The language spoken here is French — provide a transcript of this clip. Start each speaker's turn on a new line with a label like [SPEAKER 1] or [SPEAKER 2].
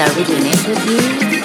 [SPEAKER 1] I really mess with you?